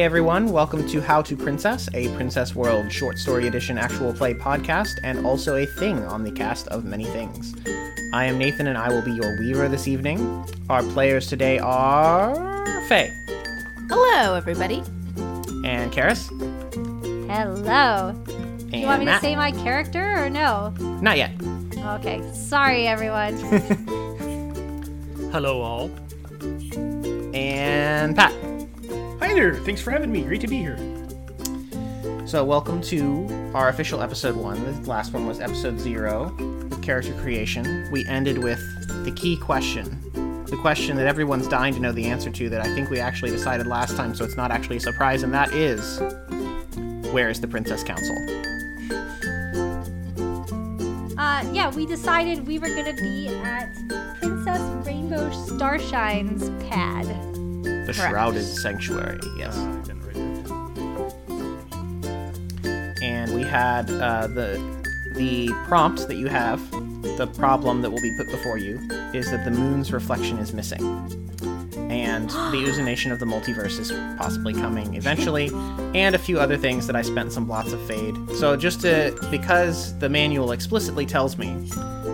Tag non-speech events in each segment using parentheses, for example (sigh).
Hey everyone, welcome to How to Princess, a Princess World short story edition actual play podcast, and also a thing on the cast of many things. I am Nathan and I will be your weaver this evening. Our players today are Faye Hello, everybody. and Karis Hello. and You want me Matt. to say my character or no? Not yet. Okay. Sorry, everyone. (laughs) Hello, all. And Pat. Hi there. Thanks for having me. Great to be here. So, welcome to our official episode one. The last one was episode zero with character creation. We ended with the key question. The question that everyone's dying to know the answer to, that I think we actually decided last time, so it's not actually a surprise, and that is Where is the Princess Council? uh, yeah, we decided we were gonna be at Princess Rainbow Starshine's pad. The Correct. Shrouded Sanctuary, yes. I didn't write and we had uh, the the prompt that you have, the problem that will be put before you, is that the moon's reflection is missing, and the (gasps) usination of the multiverse is possibly coming eventually, and a few other things that I spent some blots of fade. So just to because the manual explicitly tells me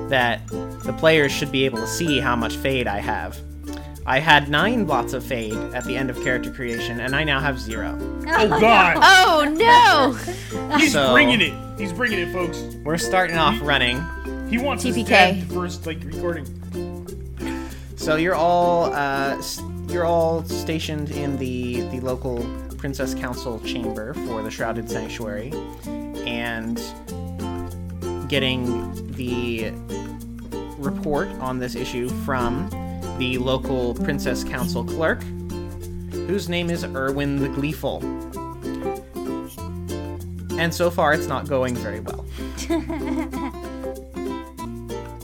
that the players should be able to see how much fade I have. I had nine blots of fade at the end of character creation, and I now have zero. Oh God! Oh no! (laughs) He's So- bringing it. He's bringing it, folks. We're starting off running. He wants his TPK. dad first, like recording. So you're all uh, s- you're all stationed in the the local Princess Council chamber for the Shrouded Sanctuary, and getting the report on this issue from the local Princess Council clerk, whose name is Erwin the Gleeful. And so far, it's not going very well. (laughs)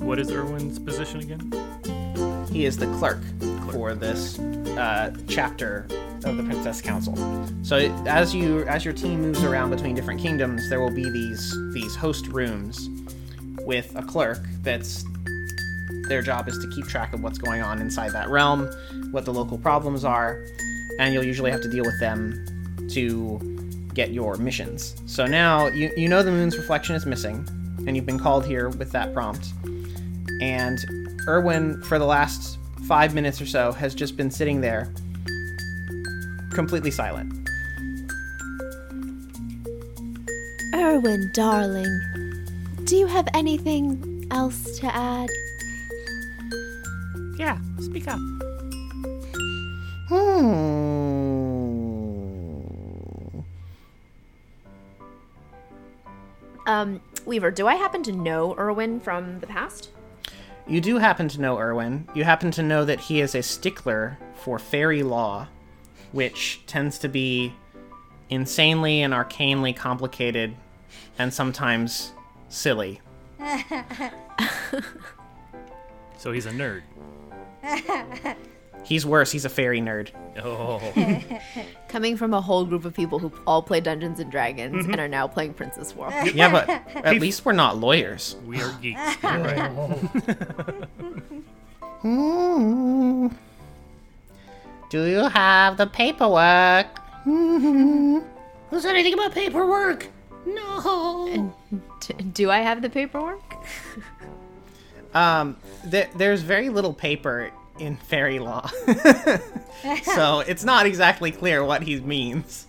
What is Erwin's position again? He is the clerk for this uh, chapter of the Princess Council. So as you as your team moves around between different kingdoms, there will be these these host rooms with a clerk that's their job is to keep track of what's going on inside that realm, what the local problems are, and you'll usually have to deal with them to get your missions. So now you you know the moon's reflection is missing, and you've been called here with that prompt. And Erwin, for the last five minutes or so, has just been sitting there, completely silent. Erwin, darling, do you have anything else to add? Yeah, speak up. Hmm. Um, Weaver, do I happen to know Erwin from the past? You do happen to know Erwin. You happen to know that he is a stickler for fairy law, which tends to be insanely and arcanely complicated and sometimes silly. (laughs) So he's a nerd. (laughs) He's worse, he's a fairy nerd. Oh, (laughs) Coming from a whole group of people who all play Dungeons and Dragons and mm-hmm. are now playing Princess World. Yeah, but at least we're not lawyers. we are geeks. (laughs) You're right. Do you have the paperwork? Who said anything about paperwork? No. D- do I have the paperwork? Um, there, there's very little paper in fairy law, (laughs) so (laughs) it's not exactly clear what he means.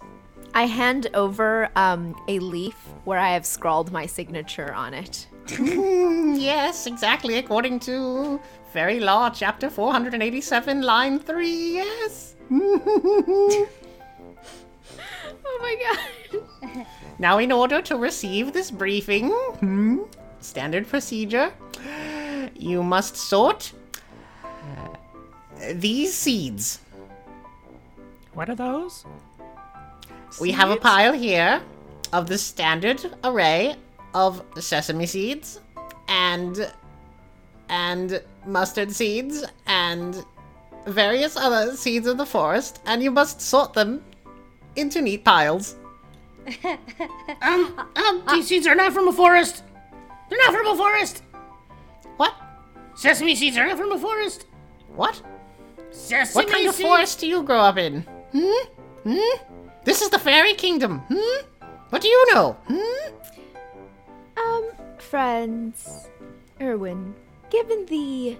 I hand over um, a leaf where I have scrawled my signature on it. Hmm, yes, exactly according to fairy law, chapter 487, line three. Yes. (laughs) Oh my god. Now, in order to receive this briefing, hmm, standard procedure, you must sort uh, these seeds. What are those? We have a pile here of the standard array of sesame seeds and and mustard seeds and various other seeds of the forest, and you must sort them into neat piles. (laughs) Um, um, these seeds are not from a forest. They're not from a forest. What? Sesame seeds are not from a forest. What? Sesame What kind of forest do you grow up in? Hmm? Hmm? This is the fairy kingdom. Hmm? What do you know? Hmm? Um, friends, Erwin, given the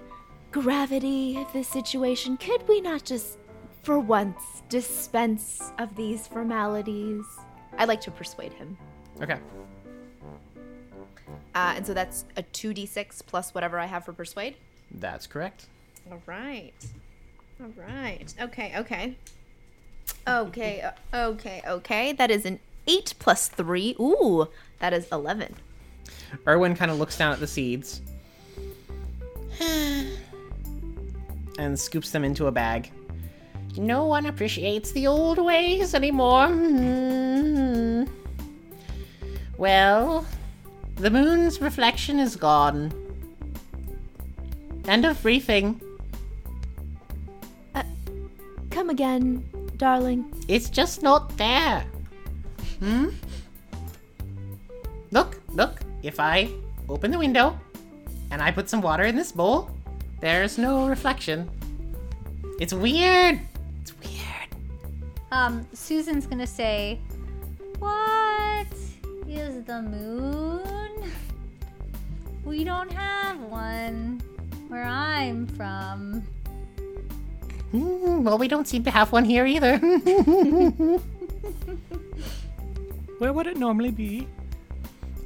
gravity of the situation, could we not just, for once, dispense of these formalities? I'd like to persuade him. Okay. Uh, and so that's a 2d6 plus whatever I have for persuade. That's correct. All right. All right. Okay, okay. Okay, uh, okay, okay. That is an 8 plus 3. Ooh, that is 11. Erwin kind of looks down at the seeds (sighs) and scoops them into a bag. No one appreciates the old ways anymore. Hmm. Well, the moon's reflection is gone. End of briefing. Come again, darling. It's just not there. Hmm? Look, look. If I open the window and I put some water in this bowl, there's no reflection. It's weird. It's weird. Um, Susan's gonna say, What is the moon? We don't have one where I'm from. Hmm, well, we don't seem to have one here either. (laughs) Where would it normally be?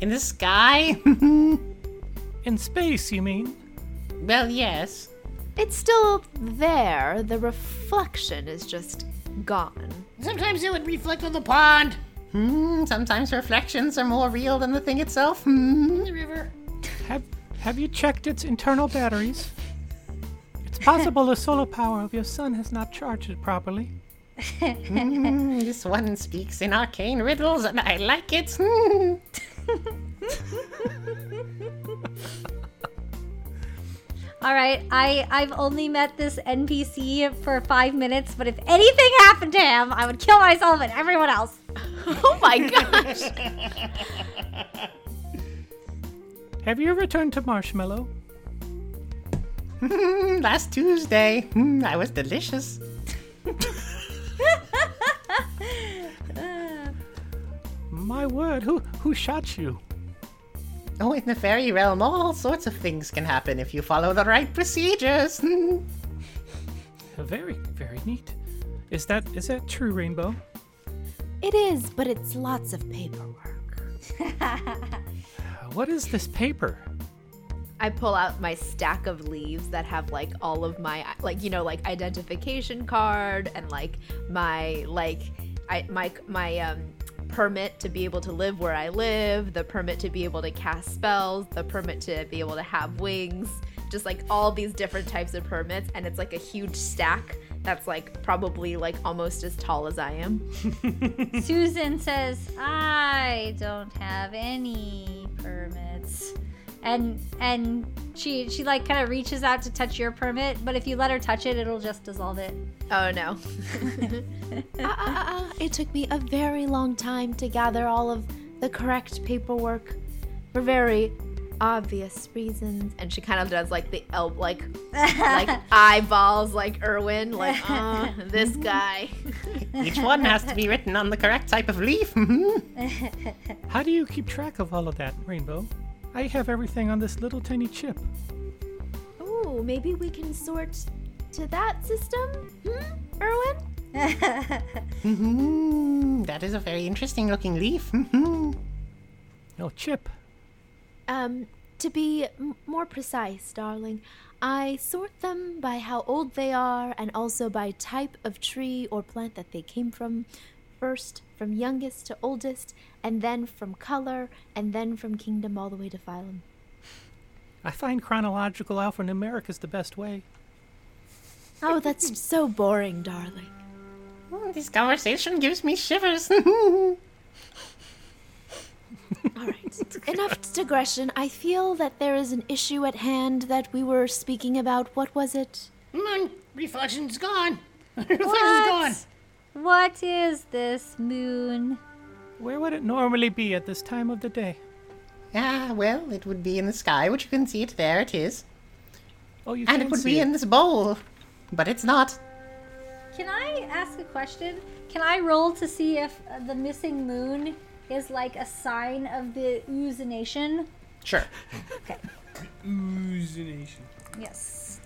in the sky? (laughs) In space, you mean? well, yes. It's still there. The reflection is just gone. Sometimes it would reflect on the pond, Hmm, sometimes reflections are more real than the thing itself. Hmm. the river. Have Have you checked its internal batteries? It's possible the solar power of your sun has not charged it properly. Hmm, this one speaks in arcane riddles, and I like it. Hmm. All right, I I've only met this NPC for five minutes, but if anything happened to him, I would kill myself and everyone else. Oh my gosh. (laughs) Have you returned to Marshmallow? Hmm, (laughs) Last Tuesday, hmm, I was delicious. (laughs) My word, who who shot you? Oh, in the fairy realm, all sorts of things can happen if you follow the right procedures. (laughs) Very, very neat. Is that is that true, Rainbow? it is, but it's lots of paperwork. What is this paper? I pull out my stack of leaves that have like all of my like you know like identification card and like my like I my my um permit to be able to live where I live, the permit to be able to cast spells, the permit to be able to have wings, just like all these different types of permits and it's like a huge stack that's like probably like almost as tall as I am. (laughs) (laughs) Susan says, "I don't have any permits." And and she she like kind of reaches out to touch your permit, but if you let her touch it, it'll just dissolve it. Oh no. (laughs) uh, uh, uh, uh, it took me a very long time to gather all of the correct paperwork for very obvious reasons. And she kind of does like the el- like (laughs) like eyeballs like Erwin, like uh, (laughs) this guy. (laughs) Each one has to be written on the correct type of leaf. Hmm. How do you keep track of all of that, Rainbow? I have everything on this little tiny chip. Oh, maybe we can sort to that system, hmm, Erwin? Hmm, that is a very interesting looking leaf. Hmm. No chip. Um, to be m- more precise, darling, I sort them by how old they are and also by type of tree or plant that they came from. First, from youngest to oldest, and then from color, and then from kingdom all the way to phylum. I find chronological alphanumeric is the best way. Oh, that's so boring, darling. Oh, this conversation gives me shivers. (laughs) All right, (laughs) enough digression. I feel that there is an issue at hand that we were speaking about. What was it? Moon reflection's gone. (laughs) reflection's gone. What is this moon? Where would it normally be at this time of the day? ah, well, it would be in the sky, which you can see it. There it is. Oh, you And can it would see be in this bowl. But it's not. Can I ask a question? Can I roll to see if uh, the missing moon is like a sign of the Ooze Nation? Sure. Oozonation. Yes.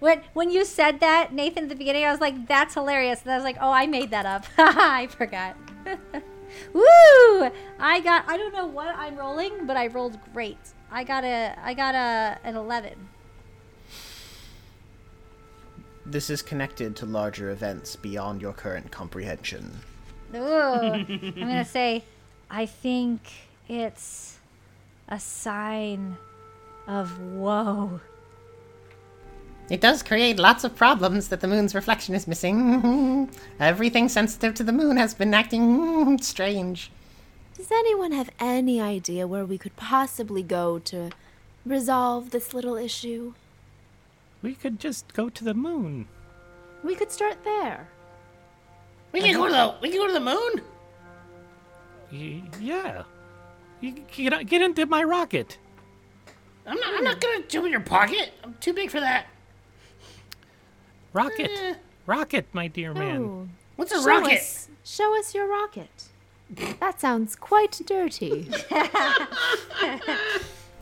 When when you said that, Nathan, at the beginning, I was like, "That's hilarious," and I was like, "Oh, I made that up. (laughs) I forgot." (laughs) Woo! I got. I don't know what I'm rolling, but I rolled great. I got a. I got a an eleven. This is connected to larger events beyond your current comprehension. Ooh. I'm gonna (laughs) say, I think it's a sign of woe. It does create lots of problems that the moon's reflection is missing. (laughs) Everything sensitive to the moon has been acting (laughs) strange. Does anyone have any idea where we could possibly go to resolve this little issue? We could just go to the moon. We could start there. We can go to the we can go to the moon. Y- yeah. You get, get into my rocket. I'm not I'm not gonna jump in your pocket. I'm too big for that. Rocket. Eh. Rocket, my dear man. Oh, What's a show rocket? us, show us your rocket. That sounds quite dirty. (laughs)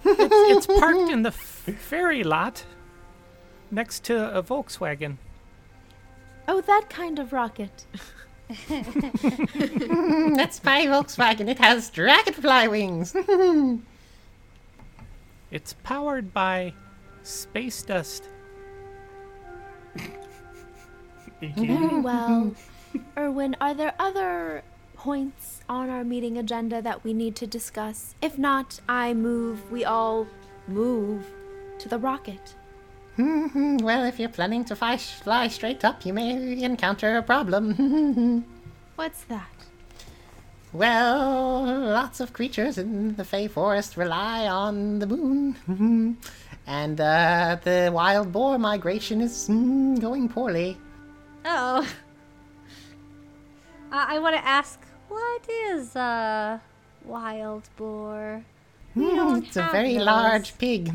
It's parked in the f- fairy lot next to a Volkswagen. Oh, that kind of rocket. (laughs) (laughs) That's my Volkswagen. It has dragonfly wings. (laughs) It's powered by space dust. (laughs) Very well. Erwin, are there other points on our meeting agenda that we need to discuss? If not, I move, we all move to the rocket. (laughs) well, if you're planning to fly, fly straight up, you may encounter a problem. (laughs) What's that? well, lots of creatures in the Fey Forest rely on the moon. (laughs) and uh, the wild boar migration is mm, going poorly. Oh. Uh, I want to ask, what is a wild boar? Mm, it's a very those. large pig.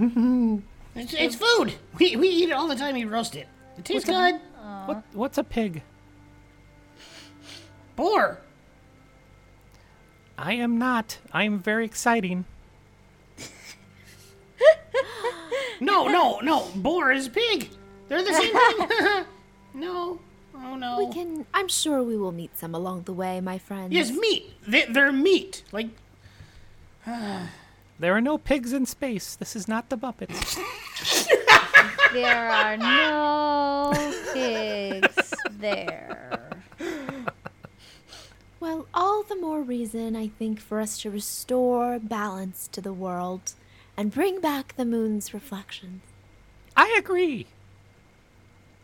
It's, it's food. We we eat it all the time. We roast it. It tastes good. What? What's a pig? Boar. I am not. I am very exciting. (laughs) No, no, no. Boar is pig. They're the same thing. (laughs) no. Oh no. We can, I'm sure we will meet some along the way, my friends. Yes, meat. They, they're meat. Like (sighs) (sighs) There are no pigs in space. This is not the Muppets. There are no pigs there. Well, all the more reason, I think, for us to restore balance to the world and bring back the moon's reflections. I agree.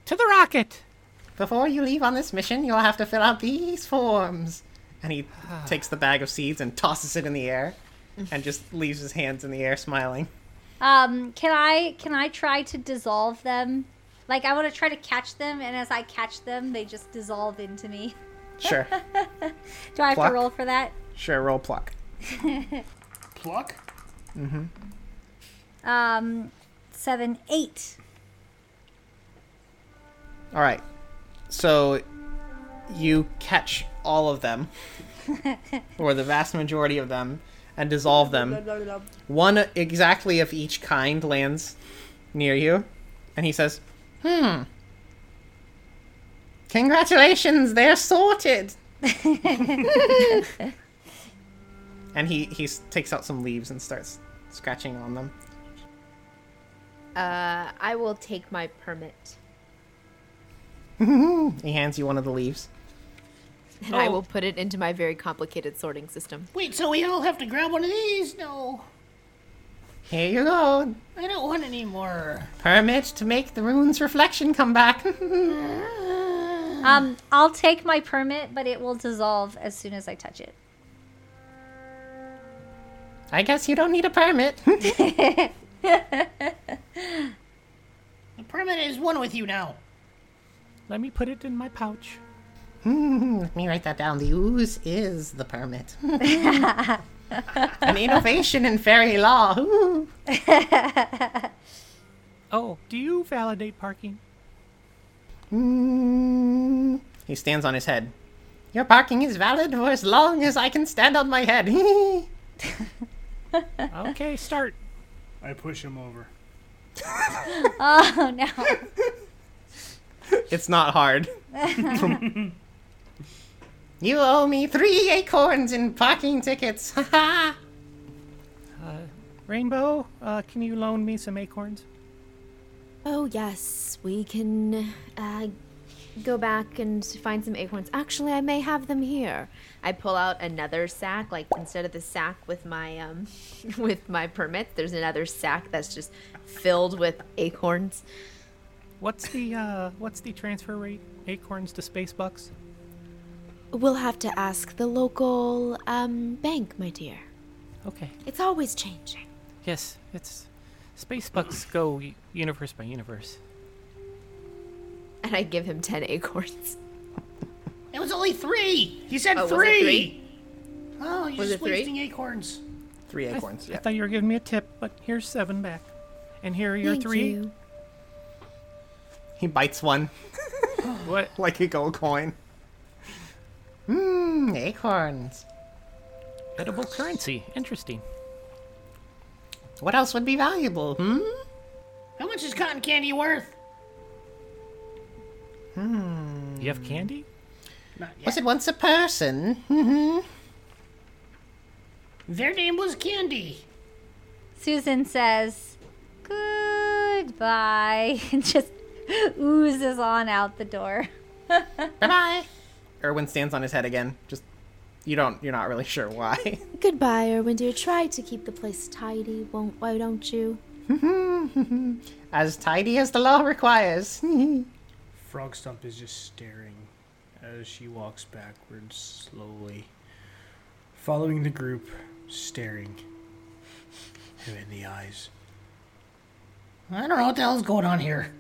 To the rocket. Before you leave on this mission, you'll have to fill out these forms. And he takes the bag of seeds and tosses it in the air and just leaves his hands in the air smiling. Um, can I can I try to dissolve them? Like I want to try to catch them, and as I catch them, they just dissolve into me. Sure. (laughs) Do I have Pluck? to roll for that? sure, roll pluck. (laughs) pluck. Um, seven, eight. All right. So you catch all of them, (laughs) or the vast majority of them, and dissolve them. One exactly of each kind lands near you, and he says, "Hmm. Congratulations, they're sorted." (laughs) and he he takes out some leaves and starts scratching on them. Uh, I will take my permit. (laughs) He hands you one of the leaves. And I Oh. will put it into my very complicated sorting system. Wait, so we all have to grab one of these? No, Here you go. I don't want any more. Permit to make the rune's reflection come back. (laughs) Um, I'll take my permit, but it will dissolve as soon as I touch it. I guess you don't need a permit. (laughs) The permit is one with you now. Let me put it in my pouch. Let me write that down. The ooze is the permit. An innovation in fairy law. Oh, do you validate parking? Mm. He stands on his head. Your parking is valid for as long as I can stand on my head. (laughs) Okay, start. I push him over. (laughs) Oh no. (laughs) it's not hard. You owe me three acorns in parking tickets. (laughs) Ha ha. Rainbow, uh, can you loan me some acorns? Oh, yes, we can uh, go back and find some acorns. Actually, I may have them here. I pull out another sack, like instead of the sack with my um (laughs) with my permit, there's another sack that's just filled with acorns. What's the uh, what's the transfer rate? Acorns to space bucks? We'll have to ask the local um bank, my dear. Okay. It's always changing. Yes, it's space bucks go universe by universe. And I give him 10 acorns. It was only three. He said Oh, was it three. three? Oh, you're Was just it three? wasting acorns. Three acorns. I Yeah. thought you were giving me a tip, but here's seven back. And here are your Thank three. you. He bites one (laughs) What? like a gold coin. Mmm, acorns. Edible currency. Interesting. What else would be valuable? Hmm. How much is cotton candy worth? Hmm. You have candy? Not yet. Was it once a person? Hmm. Their name was Candy. Susan says goodbye (laughs) and just oozes on out the door. (laughs) Bye bye. Erwin stands on his head again. Just you don't. You're not really (laughs) sure why. (laughs) Goodbye, Erwin dear. Try to keep the place tidy, won't why don't you? (laughs) as tidy as the law requires. Frog Stump is just staring as she walks backwards slowly, following the group, staring him in the eyes. I don't know what the hell's going on here.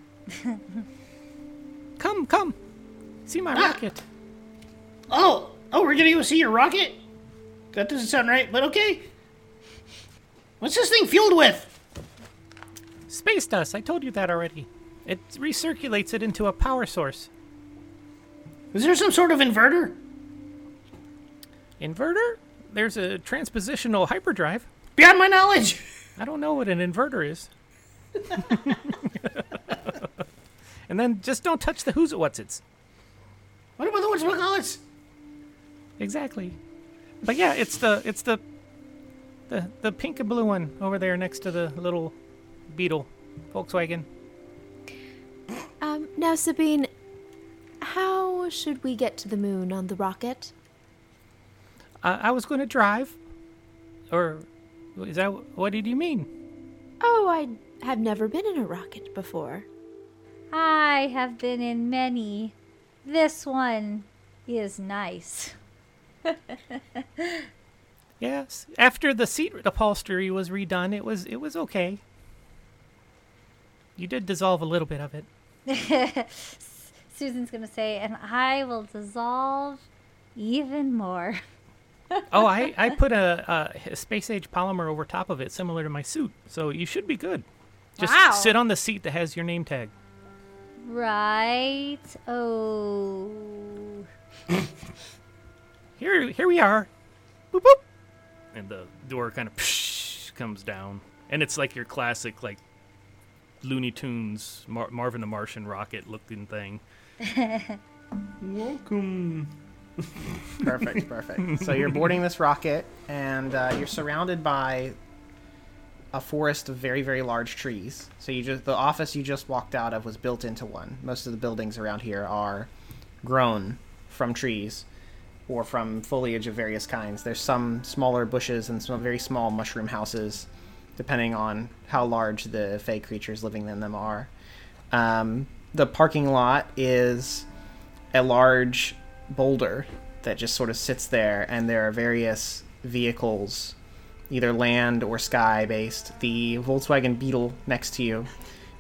Come, come. See my Ah. rocket. Oh, oh, we're gonna go see your rocket? That doesn't sound right, but okay. What's this thing fueled with? Space dust. I told you that already. It recirculates it into a power source. Is there some sort of inverter? Inverter? There's a transpositional hyperdrive. Beyond my knowledge. I don't know what an inverter is. (laughs) and then just don't touch the who's it what's it's. What about the what's whatchamacallits? Exactly. But yeah, it's the it's the the the pink and blue one over there next to the little Beetle Volkswagen. Um, now Sabine, how should we get to the moon on the rocket? Uh, I was going to drive, or is that what did you mean? Oh, I have never been in a rocket before. I have been in many. This one is nice. (laughs) Yes. After the seat upholstery was redone, it was it was okay. You did dissolve a little bit of it. (laughs) Susan's gonna say, and I will dissolve even more. (laughs) Oh, I, I put a, a space age polymer over top of it, similar to my suit. So you should be good. Just Wow. sit on the seat that has your name tag. Right. Oh. Here, here we are. Boop boop. And the door kind of comes down, and it's like your classic like Looney Tunes Mar- Marvin the Martian rocket looking thing. (laughs) Welcome. (laughs) Perfect, perfect. so you're boarding this rocket, and uh, you're surrounded by a forest of very, very large trees. So you just the office you just walked out of was built into one. Most of the buildings around here are grown from trees or from foliage of various kinds. There's some smaller bushes and some very small mushroom houses, depending on how large the fey creatures living in them are. Um, the parking lot is a large boulder that just sort of sits there, and there are various vehicles, either land or sky based. The Volkswagen Beetle next to you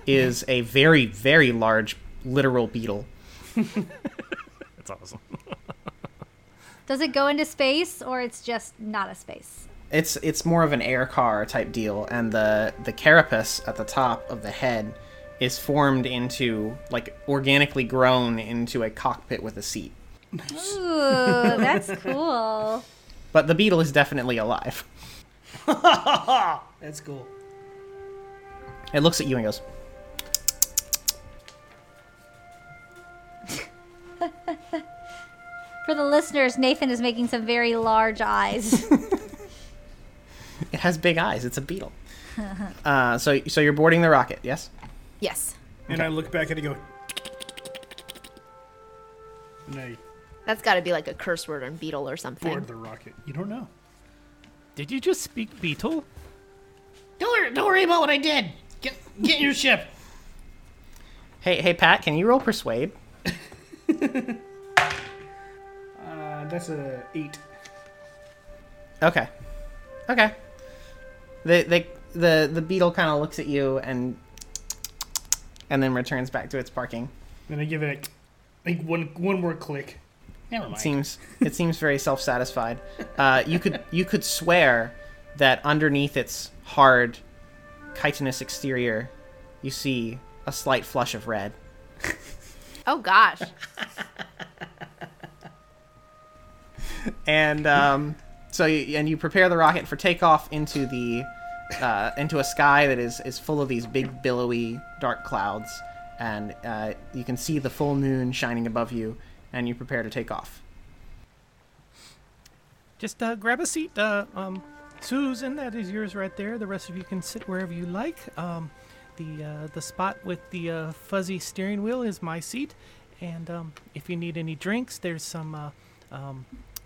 is a very, very large literal beetle. (laughs) That's awesome. Does it go into space or it's just not a space? It's it's more of an air car type deal, and the the carapace at the top of the head is formed into like organically grown into a cockpit with a seat. Ooh, (laughs) that's cool. But the beetle is definitely alive. (laughs) That's cool. It looks at you and goes, For the listeners, Nathan is making some very large eyes. (laughs) "It has big eyes. It's a beetle." (laughs) uh, so, so you're boarding the rocket, yes? Yes. And I look back at it and go. And I That's got to be like a curse word on beetle or something. board the rocket. You don't know. Did you just speak beetle? Don't worry, don't worry about what I did. Get, get your ship. (laughs) Hey, hey, Pat, can you roll persuade? That's a eight. Okay. Okay. The the the the beetle kind of looks at you and and then returns back to its parking. Then I give it a, like one one more click. Never mind. It seems it seems very self-satisfied. Uh, you could you could swear that underneath its hard chitinous exterior, you see a slight flush of red. Oh gosh. (laughs) and um, so you, and you prepare the rocket for takeoff into the uh, into a sky that is is full of these big billowy dark clouds, and uh, you can see the full moon shining above you, and you prepare to take off. Just uh, grab a seat. Uh, um, Susan, that is yours right there. The rest of you can sit wherever you like. Um, the uh, the spot with the uh, fuzzy steering wheel is my seat, and um, if you need any drinks, there's some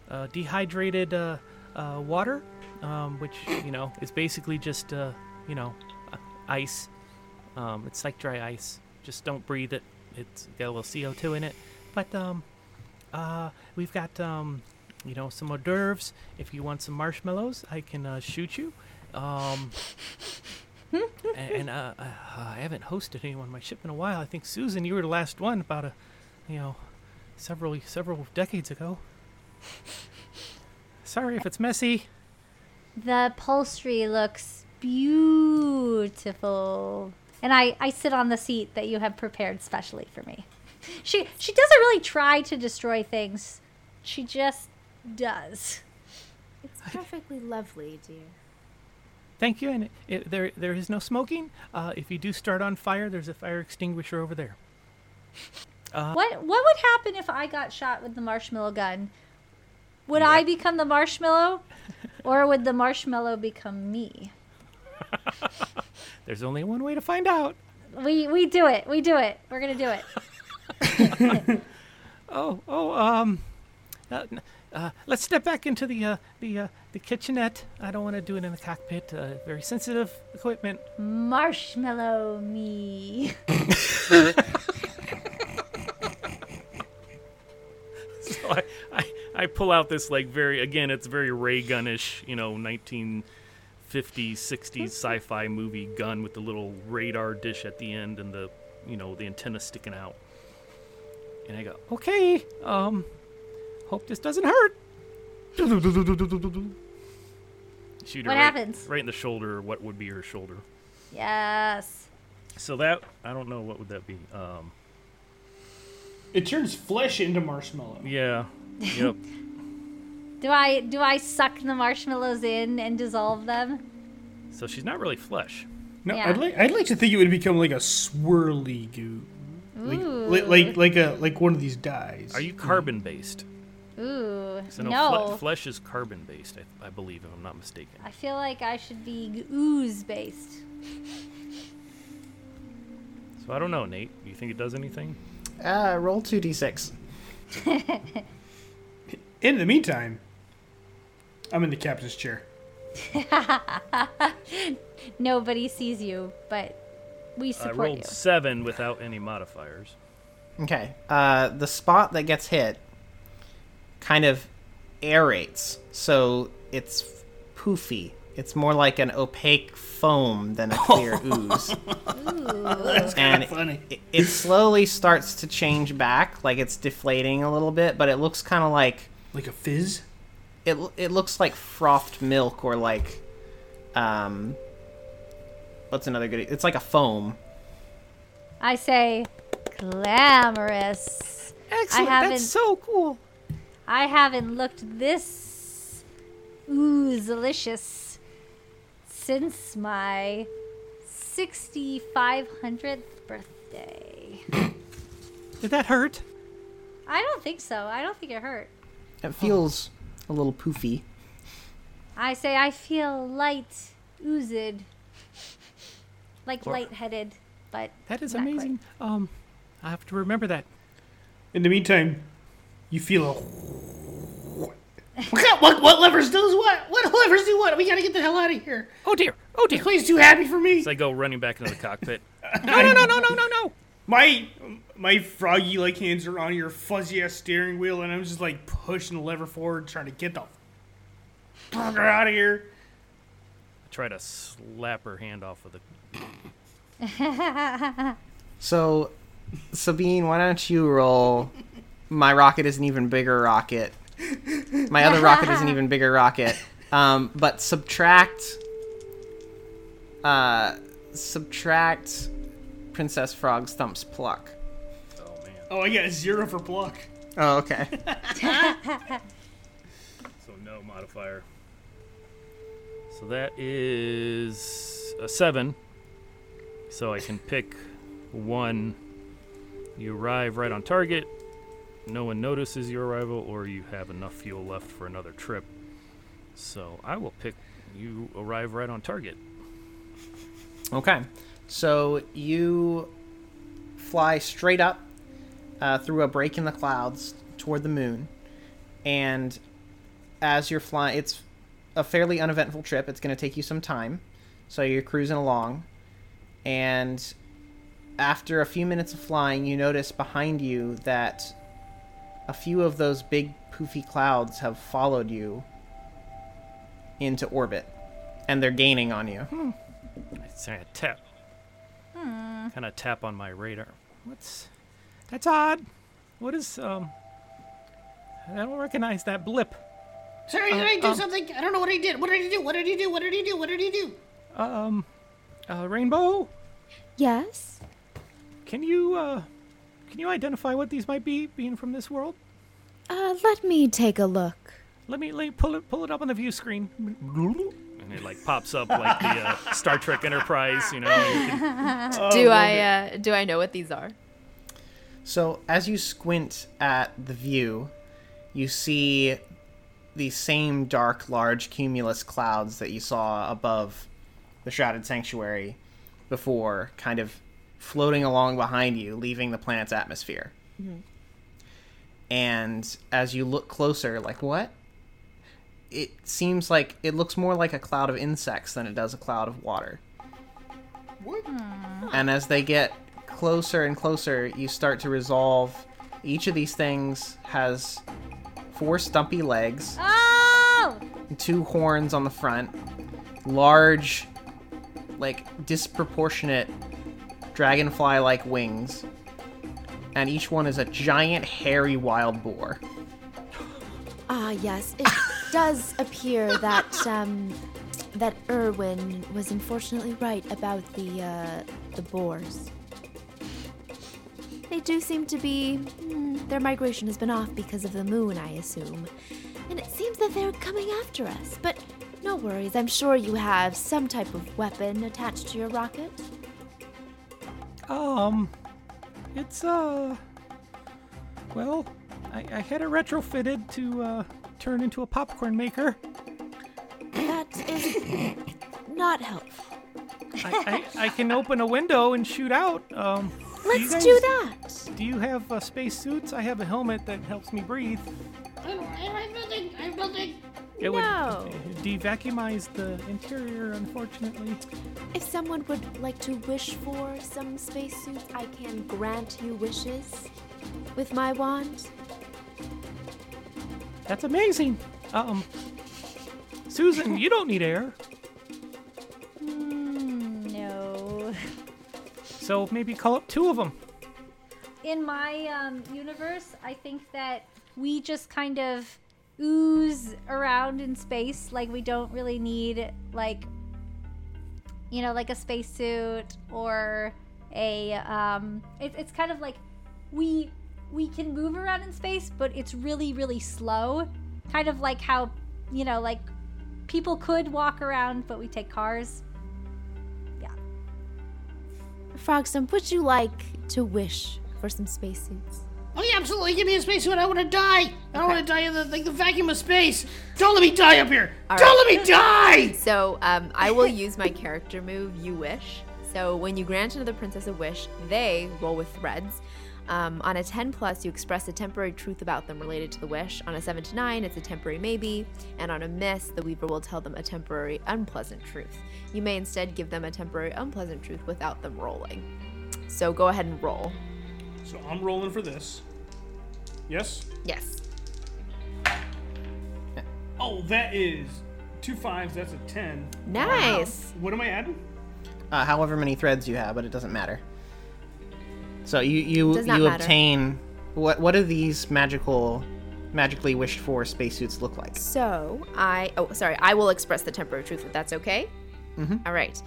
uh, dehydrated uh, uh, water, um, which you know is basically just uh, you know uh, ice. Um, it's like dry ice. Just don't breathe it. It's got a little CO2 in it. But um, uh, we've got um, you know, some hors d'oeuvres. If you want some marshmallows, I can shoot you. Um, and uh, I haven't hosted anyone on my ship in a while. I think Susan, you were the last one about a, you know, several several decades ago. Sorry if it's messy. the upholstery looks beautiful. And I, I sit on the seat that you have prepared specially for me. She she doesn't really try to destroy things. She just does. It's perfectly lovely, dear. Thank you. And it, it, there there is no smoking. Uh, if you do start on fire, there's a fire extinguisher over there. What what would happen if I got shot with the marshmallow gun? Would I become the marshmallow? or would the marshmallow become me? (laughs) There's only one way to find out. We we do it. We do it. We're gonna do it. (laughs) Oh, oh, um, uh, uh, let's step back into the uh, the uh, the kitchenette. I don't want to do it in the cockpit. Uh, very sensitive equipment. Marshmallow me. (laughs) So I, I, I pull out this like very again, it's very ray gunish, you know, 1950s, 60s sci-fi movie gun with the little radar dish at the end and the you know the antenna sticking out. And I go, okay, um, hope this doesn't hurt. (laughs) Shoot her What right, happens? Right in the shoulder, what would be her shoulder. Yes. So that I don't know what would that be. Um, It turns flesh into marshmallow. yeah, yep. (laughs) Do I do I suck the marshmallows in and dissolve them? so she's not really flesh. No, Yeah. I'd like I'd like to think it would become like a swirly goo, like Ooh. like like, like a like one of these dyes. Are you carbon based? Ooh. So no, no. fle- flesh is carbon based, I, I believe, if I'm not mistaken. I feel like I should be ooze based. So I don't know, Nate. Do you think it does anything? Uh, roll two d six. (laughs) In the meantime, I'm in the captain's chair. (laughs) Nobody sees you, but we support I rolled you. seven without any modifiers. Okay. Uh, the spot that gets hit kind of aerates, so it's poofy. It's more like an opaque foam than a clear (laughs) ooze. and it, funny. it, it slowly starts to change back, like it's deflating a little bit, but it looks kind of like Like a fizz. it. It looks like frothed milk or like, um, what's another good? It's like a foam. I say, glamorous. Excellent. That's so cool. I haven't looked this ooh delicious since my 6500th birthday. (laughs) Did that hurt? I don't think so. I don't think it hurt. It feels a little poofy. I say I feel light, oozed, like Or- lightheaded, but That is not quite. amazing. Um, I have to remember that. In the meantime, you feel a What, (laughs) kind- what, what levers does what? What levers do what? We gotta get the hell out of here. Oh dear. Oh dear. Clay's too happy for me. So I go running back into the cockpit. (laughs) no, no, no, no, no, no, no. My my froggy like hands are on your fuzzy ass steering wheel, and I'm just like pushing the lever forward, trying to get the fucker out of here. I try to slap her hand off of the. (laughs) So, Sabine, why don't you roll? My rocket is an even bigger rocket. My other rocket is an even bigger rocket. Um, but subtract. Uh, subtract Princess Frog thump's pluck. Oh man. Oh, I got a zero for pluck. Oh, okay. (laughs) So no modifier. So that is a seven. So I can pick one. You arrive right on target. No one notices your arrival, or you have enough fuel left for another trip. So I will pick. You arrive right on target. Okay. So you fly straight up uh, through a break in the clouds toward the moon, and as you're flying, it's a fairly uneventful trip. It's going to take you some time, so you're cruising along, and after a few minutes of flying, you notice behind you that a few of those big poofy clouds have followed you into orbit, and they're gaining on you. I say I tap. Kind of tap on my radar. What's? That's odd. What is um? I don't recognize that blip. Sorry, did I do something? I don't know what I did. What did I do? What did he do? What did he do? What did he do? Um, uh, Rainbow, Yes? can you uh, can you identify what these might be, being from this world? Uh, let me take a look. Let me, let me pull it pull it up on the view screen. And it like pops up like the uh, Star Trek Enterprise, you know. you can- (laughs) do I uh, do I know what these are? So as you squint at the view, you see the same dark, large cumulus clouds that you saw above the shrouded sanctuary before, kind of floating along behind you, leaving the planet's atmosphere. And as you look closer, like what? It seems like it looks more like a cloud of insects than it does a cloud of water. What? And as they get closer and closer, you start to resolve each of these things has four stumpy legs, Oh! two horns on the front, large, like disproportionate dragonfly like wings, and each one is a giant hairy wild boar. Ah, yes. It does appear that um, that Erwin was unfortunately right about the uh, the boars. They do seem to be. hmm, their migration has been off because of the moon, I assume, and it seems that they're coming after us. But no worries. I'm sure you have some type of weapon attached to your rocket. Um, it's uh, well, I, I had it retrofitted to uh, turn into a popcorn maker. That is not helpful. I, I, I can open a window and shoot out. Um, Let's guys- do that. do you have uh, space suits? I have a helmet that helps me breathe. I don't, I have nothing. I have nothing. It No. would devacuumize the interior, unfortunately. If someone would like to wish for some spacesuits, I can grant you wishes with my wand. That's amazing. Um, Susan, you don't need air, Mm, no. so maybe call up two of them. In my um, universe, I think that we just kind of ooze around in space. Like we don't really need like, you know, like a spacesuit or a um, it, it's kind of like we we can move around in space, but it's really really slow. Kind of like how you know like people could walk around, but we take cars. Frogstump, would you like to wish for some spacesuits? Oh yeah, absolutely. Give me a spacesuit. I want to die. I don't want to die in the like the vacuum of space. Don't let me die up here. All don't right. let me die. (laughs) So um, I will use my character move, You Wish. So when you grant another princess a wish, they roll with threads. Um, on a 10 plus, you express a temporary truth about them related to the wish. On a 7 to 9, it's a temporary maybe. And on a miss, the weaver will tell them a temporary unpleasant truth. You may instead give them a temporary unpleasant truth without them rolling. So go ahead and roll. So I'm rolling for this. Yes. Yes. Oh, that is two fives. That's a ten. Nice. What am I adding? Uh, however many threads you have, but it doesn't matter. So you you Does you matter. obtain what what do these magical magically wished for spacesuits look like? So I oh sorry, I will express the temporary truth if that's okay. Mm-hmm. right.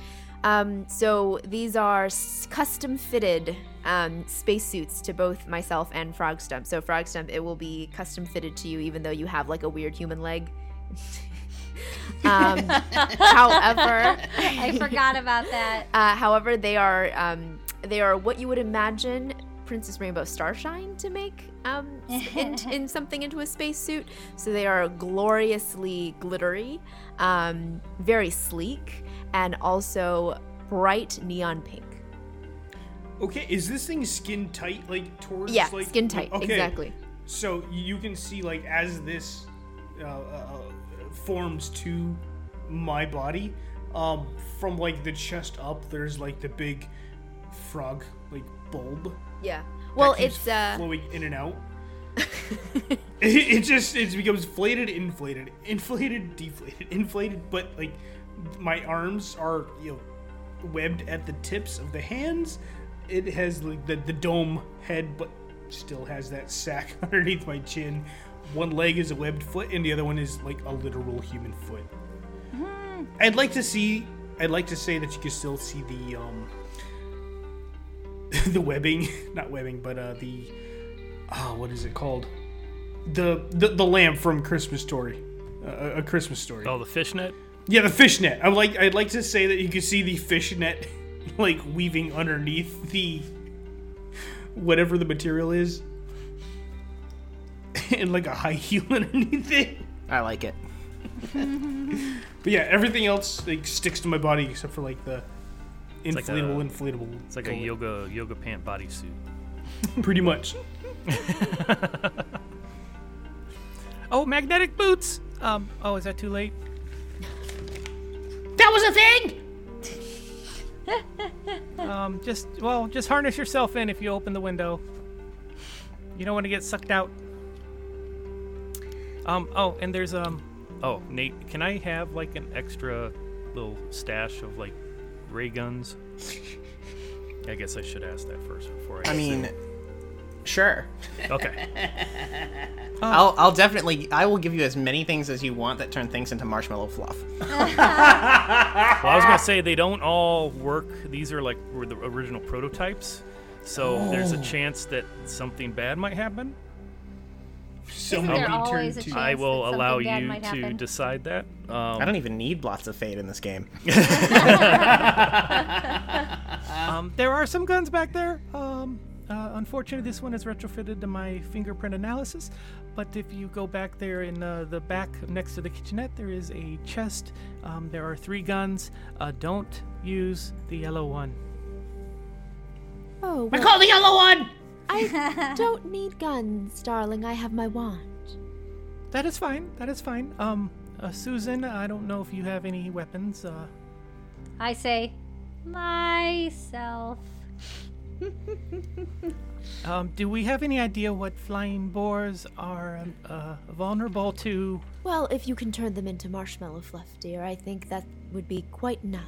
Um, so these are custom fitted um, spacesuits to both myself and Frogstump. So Frogstump, it will be custom fitted to you, even though you have like a weird human leg. (laughs) um, (laughs) however, I forgot about that. uh, however, they are um, they are what you would imagine Princess Rainbow Starshine to make um, (laughs) in, in something into a spacesuit. So they are gloriously glittery, um, very sleek, and also bright neon pink. Okay, is this thing skin tight, like towards? Yeah, like, skin tight, okay. exactly. So you can see, like, as this uh, uh, forms to my body, um, from like the chest up, there's like the big frog, like bulb. Yeah. Well, it's uh, flowing in and out. (laughs) it, it just it becomes inflated, inflated, inflated, deflated, (laughs) inflated. But like my arms are you know webbed at the tips of the hands. It has like the the dome head, but still has that sack (laughs) underneath my chin. One leg is a webbed foot, and the other one is like a literal human foot. Hmm. I'd like to see. I'd like to say that you can still see the um (laughs) the webbing, (laughs) not webbing, but uh the oh, what is it called? The the, the lamp from Christmas Story, uh, a- a Christmas Story. Oh, the fishnet. Yeah, the fishnet. I like I'd like to say that you can see the fishnet (laughs) like weaving underneath the whatever the material is, and like a high heel underneath it. I like it. But yeah, everything else like sticks to my body except for like the like inflatable, a- inflatable. It's like a yoga yoga pant bodysuit. (laughs) Pretty much. (laughs) Oh, magnetic boots. Um. Oh, is that too late? That was a thing. (laughs) Um. Just well, just harness yourself in if you open the window. You don't want to get sucked out. Um. Oh, and there's um. Oh, Nate, can I have like an extra little stash of like ray guns? I guess I should ask that first before I. I mean, sure. Okay. (laughs) I'll I'll definitely I will give you as many things as you want that turn things into marshmallow fluff. (laughs) Well, I was gonna say they don't all work. These are like were the original prototypes, so there's a oh. chance that something bad might happen. Somebody there always a chance? I will that allow something bad you might to happen. decide that. Um, I don't even need lots of fate in this game. (laughs) (laughs) Um, there are some guns back there. Um, uh, unfortunately, this one is retrofitted to my fingerprint analysis. But if you go back there in uh, the back next to the kitchenette, there is a chest. Um, there are three guns. Uh, don't use the yellow one. Oh, I well, call the yellow one. I (laughs) don't need guns, darling. I have my wand. That is fine. That is fine. Um, uh, Susan, I don't know if you have any weapons. Uh, I say myself. (laughs) um, do we have any idea what flying boars are um, uh, vulnerable to? Well, if you can turn them into marshmallow fluff, dear, I think that would be quite enough.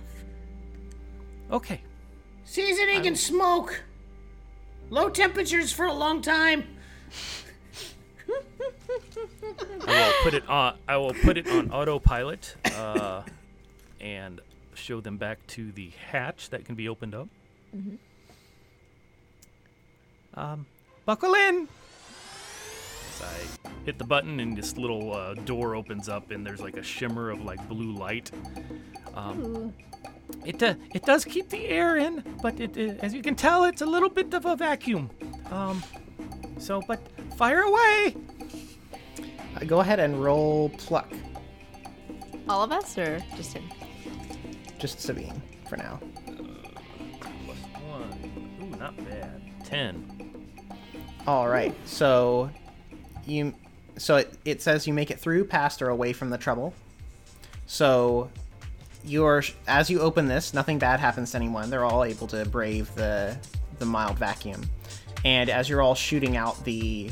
Okay. Seasoning and smoke. Low temperatures for a long time. I will put it on. I will put it on autopilot, uh, and show them back to the hatch that can be opened up. Um, buckle in. As I hit the button, and this little uh, door opens up, and there's like a shimmer of like blue light. Um, Ooh. It uh, it does keep the air in, but it uh, as you can tell, it's a little bit of a vacuum. Um, so, but fire away. Uh, go ahead and roll pluck. All of us or just him? Just Sabine for now. Plus one. Ooh, not bad. Ten. All right. So you so it, it says you make it through, past, or away from the trouble. So you're as you open this, nothing bad happens to anyone. They're all able to brave the the mild vacuum. And as you're all shooting out the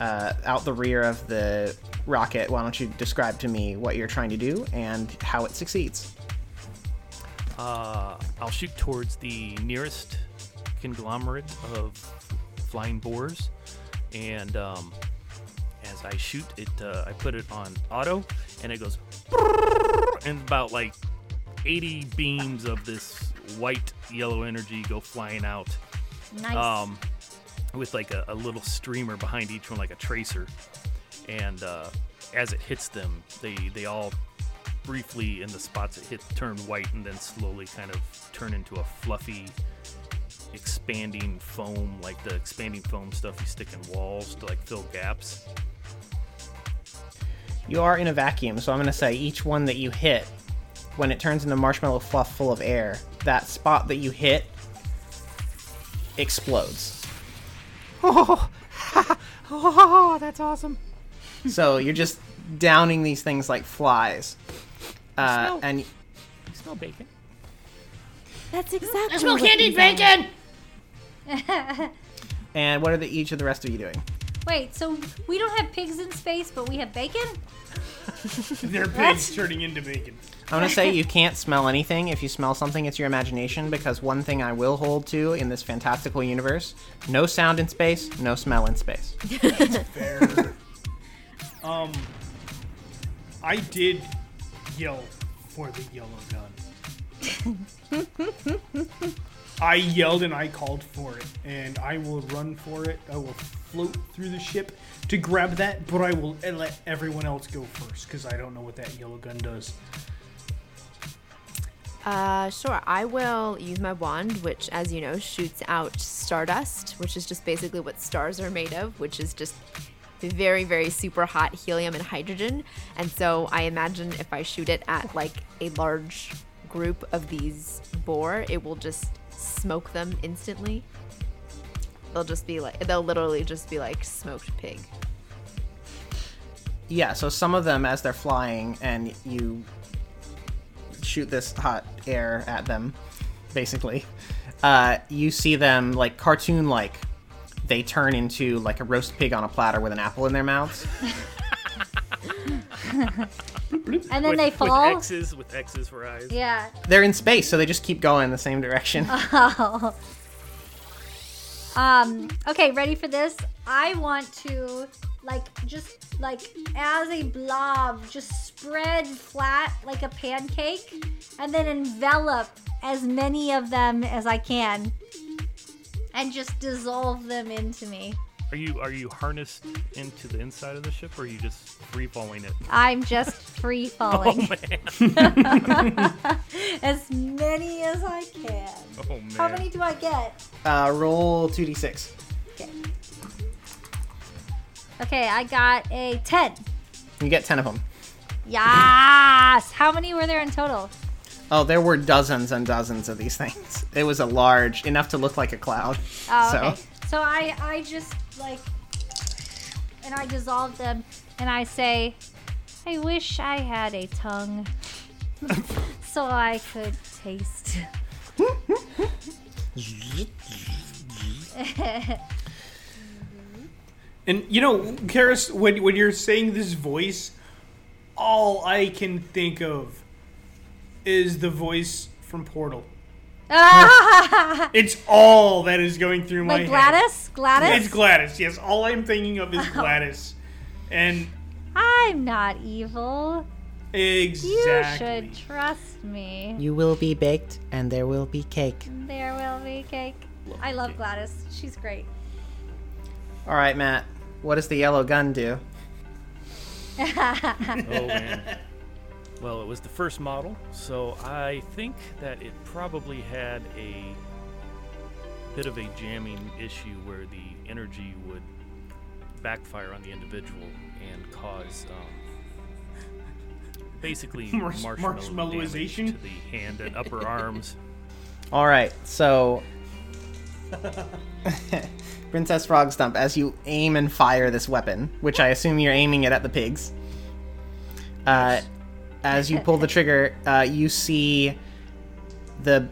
uh, out the rear of the rocket, why don't you describe to me what you're trying to do and how it succeeds? Uh, I'll shoot towards the nearest conglomerate of flying boars, and um, as I shoot it, uh, I put it on auto, and it goes, and about like 80 beams of this white yellow energy go flying out, Nice. um, with like a, a little streamer behind each one, like a tracer, and uh, as it hits them, they they all briefly in the spots it hit turn white and then slowly kind of turn into a fluffy expanding foam like the expanding foam stuff you stick in walls to like fill gaps You are in a vacuum, so I'm going to say each one that you hit, when it turns into marshmallow fluff full of air, that spot that you hit explodes. oh, oh (laughs) that's awesome so you're just downing these things like flies. Uh, Smell- and you smell bacon That's exactly. I smell what candied bacon! (laughs) and what are the each of the rest of you doing? Wait, so we don't have pigs in space, but we have bacon? (laughs) They're pigs turning into bacon. I'm gonna say you can't smell anything. If you smell something, it's your imagination. Because one thing I will hold to in this fantastical universe: no sound in space, no smell in space. (laughs) Fair. um, I did yell for the yellow gun. I yelled and I called for it, and I will run for it. I will float through the ship to grab that, but I will let everyone else go first because I don't know what that yellow gun does. Uh, sure. I will use my wand, which, as you know, shoots out stardust, which is just basically what stars are made of, which is just very, very super hot helium and hydrogen. And so I imagine if I shoot it at like a large group of these boar, it will just smoke them instantly. They'll just be like, they'll literally just be like smoked pig. Yeah, so some of them, as they're flying, and you shoot this hot air at them, basically, uh, you see them like cartoon like. They turn into like a roast pig on a platter with an apple in their mouths. (laughs) And then with, they fall? with x's with x's for eyes Yeah. They're in space, so they just keep going in the same direction. (laughs) Oh. Um, okay, ready for this? I want to like just like as a blob, just spread flat like a pancake and then envelop as many of them as I can and just dissolve them into me. are you are you harnessed into the inside of the ship or are you just free falling it I'm just (laughs) free falling oh, (laughs) as many as I can. oh man How many do I get? Uh, roll 2d6. Okay. Okay, I got a 10. You get 10 of them. Yes! How many were there in total? Oh, there were dozens and dozens of these things. It was a large, enough to look like a cloud. Oh, so, okay. So I, I just like, and I dissolve them, and I say, I wish I had a tongue, (laughs) so I could taste. (laughs) (laughs) And you know, Karis, when when you're saying this voice, all I can think of is the voice from Portal. Ah! (laughs) It's all that is going through my like head. GLaDOS? GLaDOS? It's GLaDOS. Yes, all I'm thinking of is (laughs) GLaDOS, and I'm not evil. exactly. You should trust me. you will be baked and there will be cake. There will be cake. I love cake. GLaDOS. She's great. All right, Matt. What does the yellow gun do? (laughs) Oh man. Well, it was the first model, so I think that it probably had a bit of a jamming issue where the energy would backfire on the individual and cause um, basically (laughs) Marsh- marshmallow marshmallowization? to the hand and upper arms. All right, so (laughs) Princess Frog Stump as you aim and fire this weapon, which I assume you're aiming it at the pigs, uh, as you pull the trigger, uh, you see the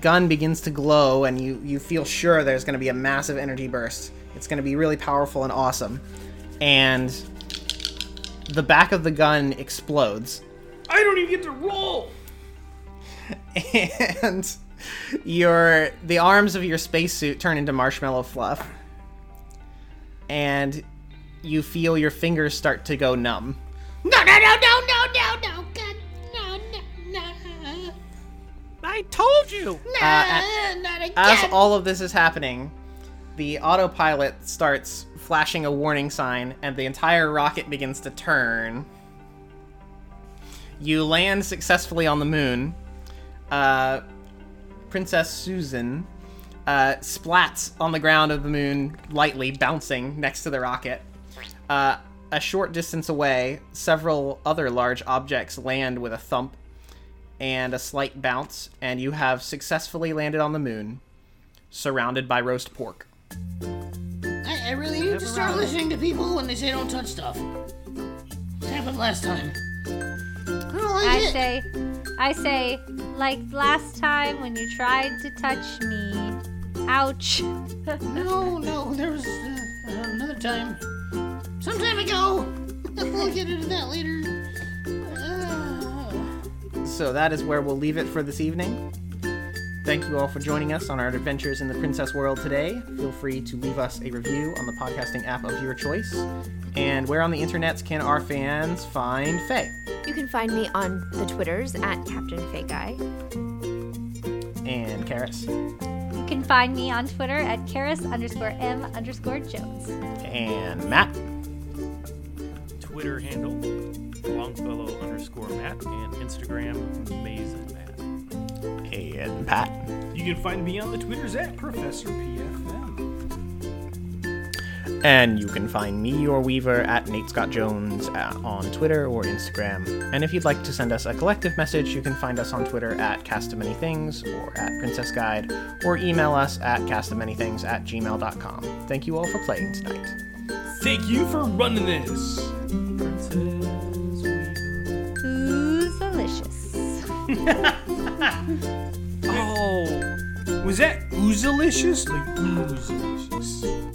gun begins to glow, and you you feel sure there's going to be a massive energy burst. It's going to be really powerful and awesome, and the back of the gun explodes. I don't even get to roll. (laughs) and your the arms of your spacesuit turn into marshmallow fluff. And you feel your fingers start to go numb. No, no, no, no, no, no, no, God, no, no, no, I told you. no, Uh, not again. as all of this is happening the autopilot starts flashing a warning sign and the entire rocket begins to turn. You land successfully on the moon. Uh, princess susan uh, splats on the ground of the moon lightly bouncing next to the rocket uh, a short distance away several other large objects land with a thump and a slight bounce and you have successfully landed on the moon surrounded by roast pork I, I really need to start listening to people when they say don't touch stuff. This happened last time. I like I say, I say, like last time when you tried to touch me. Ouch. No, no, there was uh, another time. Some time ago. (laughs) we'll get into that later. Uh, So that is where we'll leave it for this evening. Thank you all for joining us on our adventures in the Princess World today. Feel free to leave us a review on the podcasting app of your choice. And where on the internets can our fans find Faye? You can find me on the Twitters at Captain Fake Guy. And Karis? You can find me on Twitter at Karis underscore M underscore Jones. And Matt? Twitter handle Longfellow underscore Matt and Instagram Mason Matt. And Pat? You can find me on the Twitters at Professor PFM. And you can find me, your Weaver, at Nate Scott Jones uh, on Twitter or Instagram. And if you'd like to send us a collective message, you can find us on Twitter at Cast of Many Things or at Princess Guide, or email us at castofmanythings at gmail.com. Thank you all for playing tonight. Thank you for running this. Princess Weaver. Who's delicious? (laughs) Oh, Was that oozalicious? Like oozalicious.